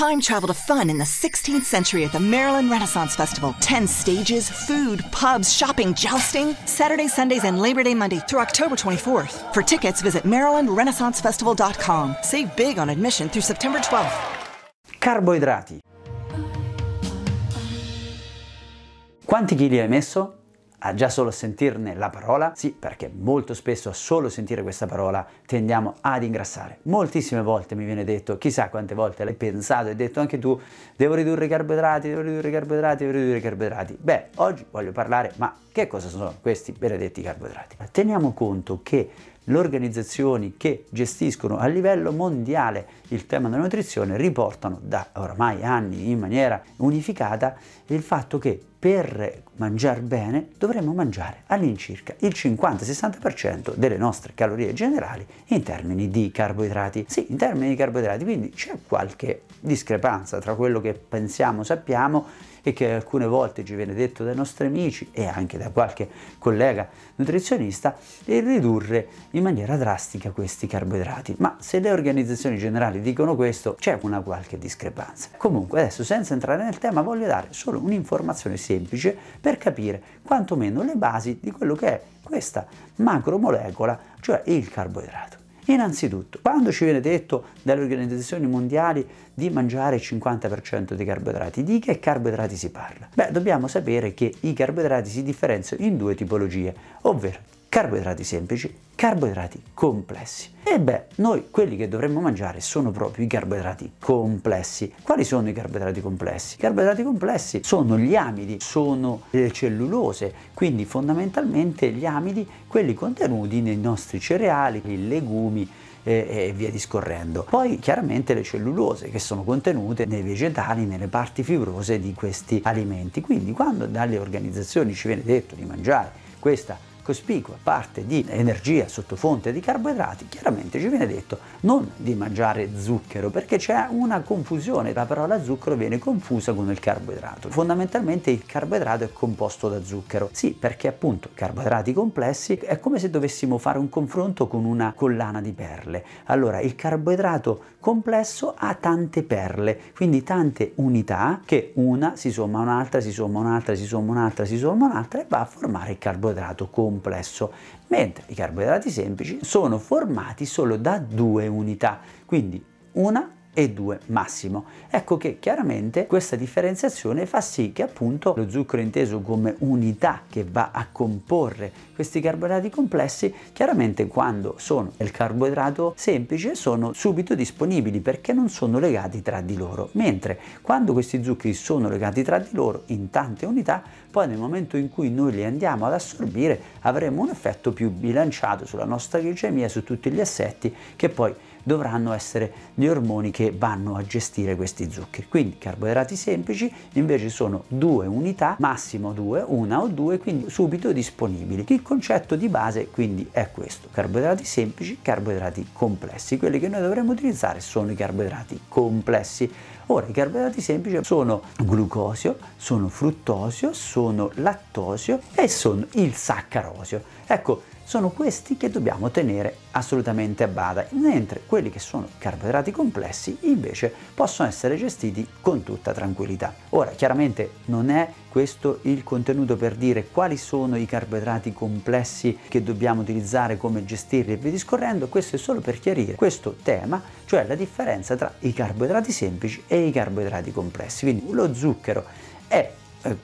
Time travel to fun in the 16th century at the Maryland Renaissance Festival. 10 stages, food, pubs, shopping, jousting. Saturday, Sundays, and Labor Day Monday through October 24th. For tickets, visit MarylandRenaissanceFestival.com. Save big on admission through September 12th. Carboidrati. Quanti chili hai messo? A già solo sentirne la parola? Sì, perché molto spesso a solo sentire questa parola tendiamo ad ingrassare. Moltissime volte mi viene detto, chissà quante volte l'hai pensato e detto anche tu, devo ridurre i carboidrati, devo ridurre i carboidrati, devo ridurre i carboidrati. Beh, oggi voglio parlare, ma che cosa sono questi benedetti carboidrati? Teniamo conto che le organizzazioni che gestiscono a livello mondiale il tema della nutrizione riportano da oramai anni in maniera unificata il fatto che per mangiare bene dovremmo mangiare all'incirca il 50-60% delle nostre calorie generali in termini di carboidrati. Sì, in termini di carboidrati, quindi c'è qualche discrepanza tra quello che pensiamo, sappiamo e che alcune volte ci viene detto dai nostri amici e anche da qualche collega nutrizionista e ridurre in maniera drastica questi carboidrati. Ma se le organizzazioni generali dicono questo, c'è una qualche discrepanza. Comunque adesso senza entrare nel tema voglio dare solo un'informazione semplice per capire quantomeno le basi di quello che è questa macromolecola, cioè il carboidrato. Innanzitutto, quando ci viene detto dalle organizzazioni mondiali di mangiare il 50% dei carboidrati, di che carboidrati si parla? Beh, dobbiamo sapere che i carboidrati si differenziano in due tipologie, ovvero carboidrati semplici, carboidrati complessi. E beh, noi quelli che dovremmo mangiare sono proprio i carboidrati complessi. Quali sono i carboidrati complessi? I carboidrati complessi sono gli amidi, sono le cellulose, quindi fondamentalmente gli amidi, quelli contenuti nei nostri cereali, i legumi, e, via discorrendo. Poi chiaramente le cellulose che sono contenute nei vegetali, nelle parti fibrose di questi alimenti. Quindi quando dalle organizzazioni ci viene detto di mangiare questa cospicua parte di energia sotto fonte di carboidrati, chiaramente ci viene detto non di mangiare zucchero perché c'è una confusione, la parola zucchero viene confusa con il carboidrato. Fondamentalmente il carboidrato è composto da zucchero. Sì, perché appunto carboidrati complessi è come se dovessimo fare un confronto con una collana di perle. Allora, il carboidrato complesso ha tante perle, quindi tante unità che una si somma a un'altra, si somma a un'altra, si somma a un'altra, si somma a un'altra e va a formare il carboidrato complesso complesso, mentre i carboidrati semplici sono formati solo da due unità, quindi una e 2 massimo. Ecco che chiaramente questa differenziazione fa sì che appunto lo zucchero inteso come unità che va a comporre questi carboidrati complessi, chiaramente quando sono il carboidrato semplice sono subito disponibili perché non sono legati tra di loro, mentre quando questi zuccheri sono legati tra di loro in tante unità, poi nel momento in cui noi li andiamo ad assorbire avremo un effetto più bilanciato sulla nostra glicemia, su tutti gli assetti che poi dovranno essere gli ormoni che vanno a gestire questi zuccheri. Quindi carboidrati semplici invece sono due unità, massimo due, una o due, quindi subito disponibili. Il concetto di base quindi è questo, carboidrati semplici, carboidrati complessi. Quelli che noi dovremmo utilizzare sono i carboidrati complessi. Ora, i carboidrati semplici sono glucosio, sono fruttosio, sono lattosio e sono il saccarosio. Ecco, sono questi che dobbiamo tenere assolutamente a bada, mentre quelli che sono carboidrati complessi invece possono essere gestiti con tutta tranquillità. Ora, chiaramente non è questo il contenuto per dire quali sono i carboidrati complessi che dobbiamo utilizzare, come gestirli e via discorrendo, questo è solo per chiarire questo tema, cioè la differenza tra i carboidrati semplici e i carboidrati complessi. Quindi lo zucchero è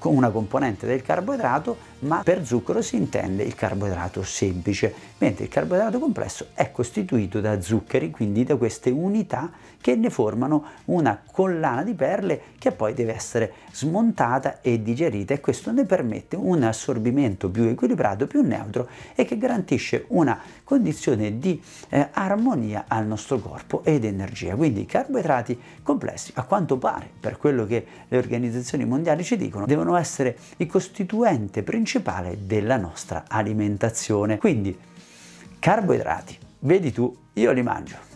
una componente del carboidrato, ma per zucchero si intende il carboidrato semplice, mentre il carboidrato complesso è costituito da zuccheri, quindi da queste unità che ne formano una collana di perle che poi deve essere smontata e digerita e questo ne permette un assorbimento più equilibrato, più neutro e che garantisce una condizione di eh, armonia al nostro corpo ed energia. Quindi i carboidrati complessi, a quanto pare, per quello che le organizzazioni mondiali ci dicono, devono essere il costituente principale della nostra alimentazione. Quindi, carboidrati, vedi tu, io li mangio.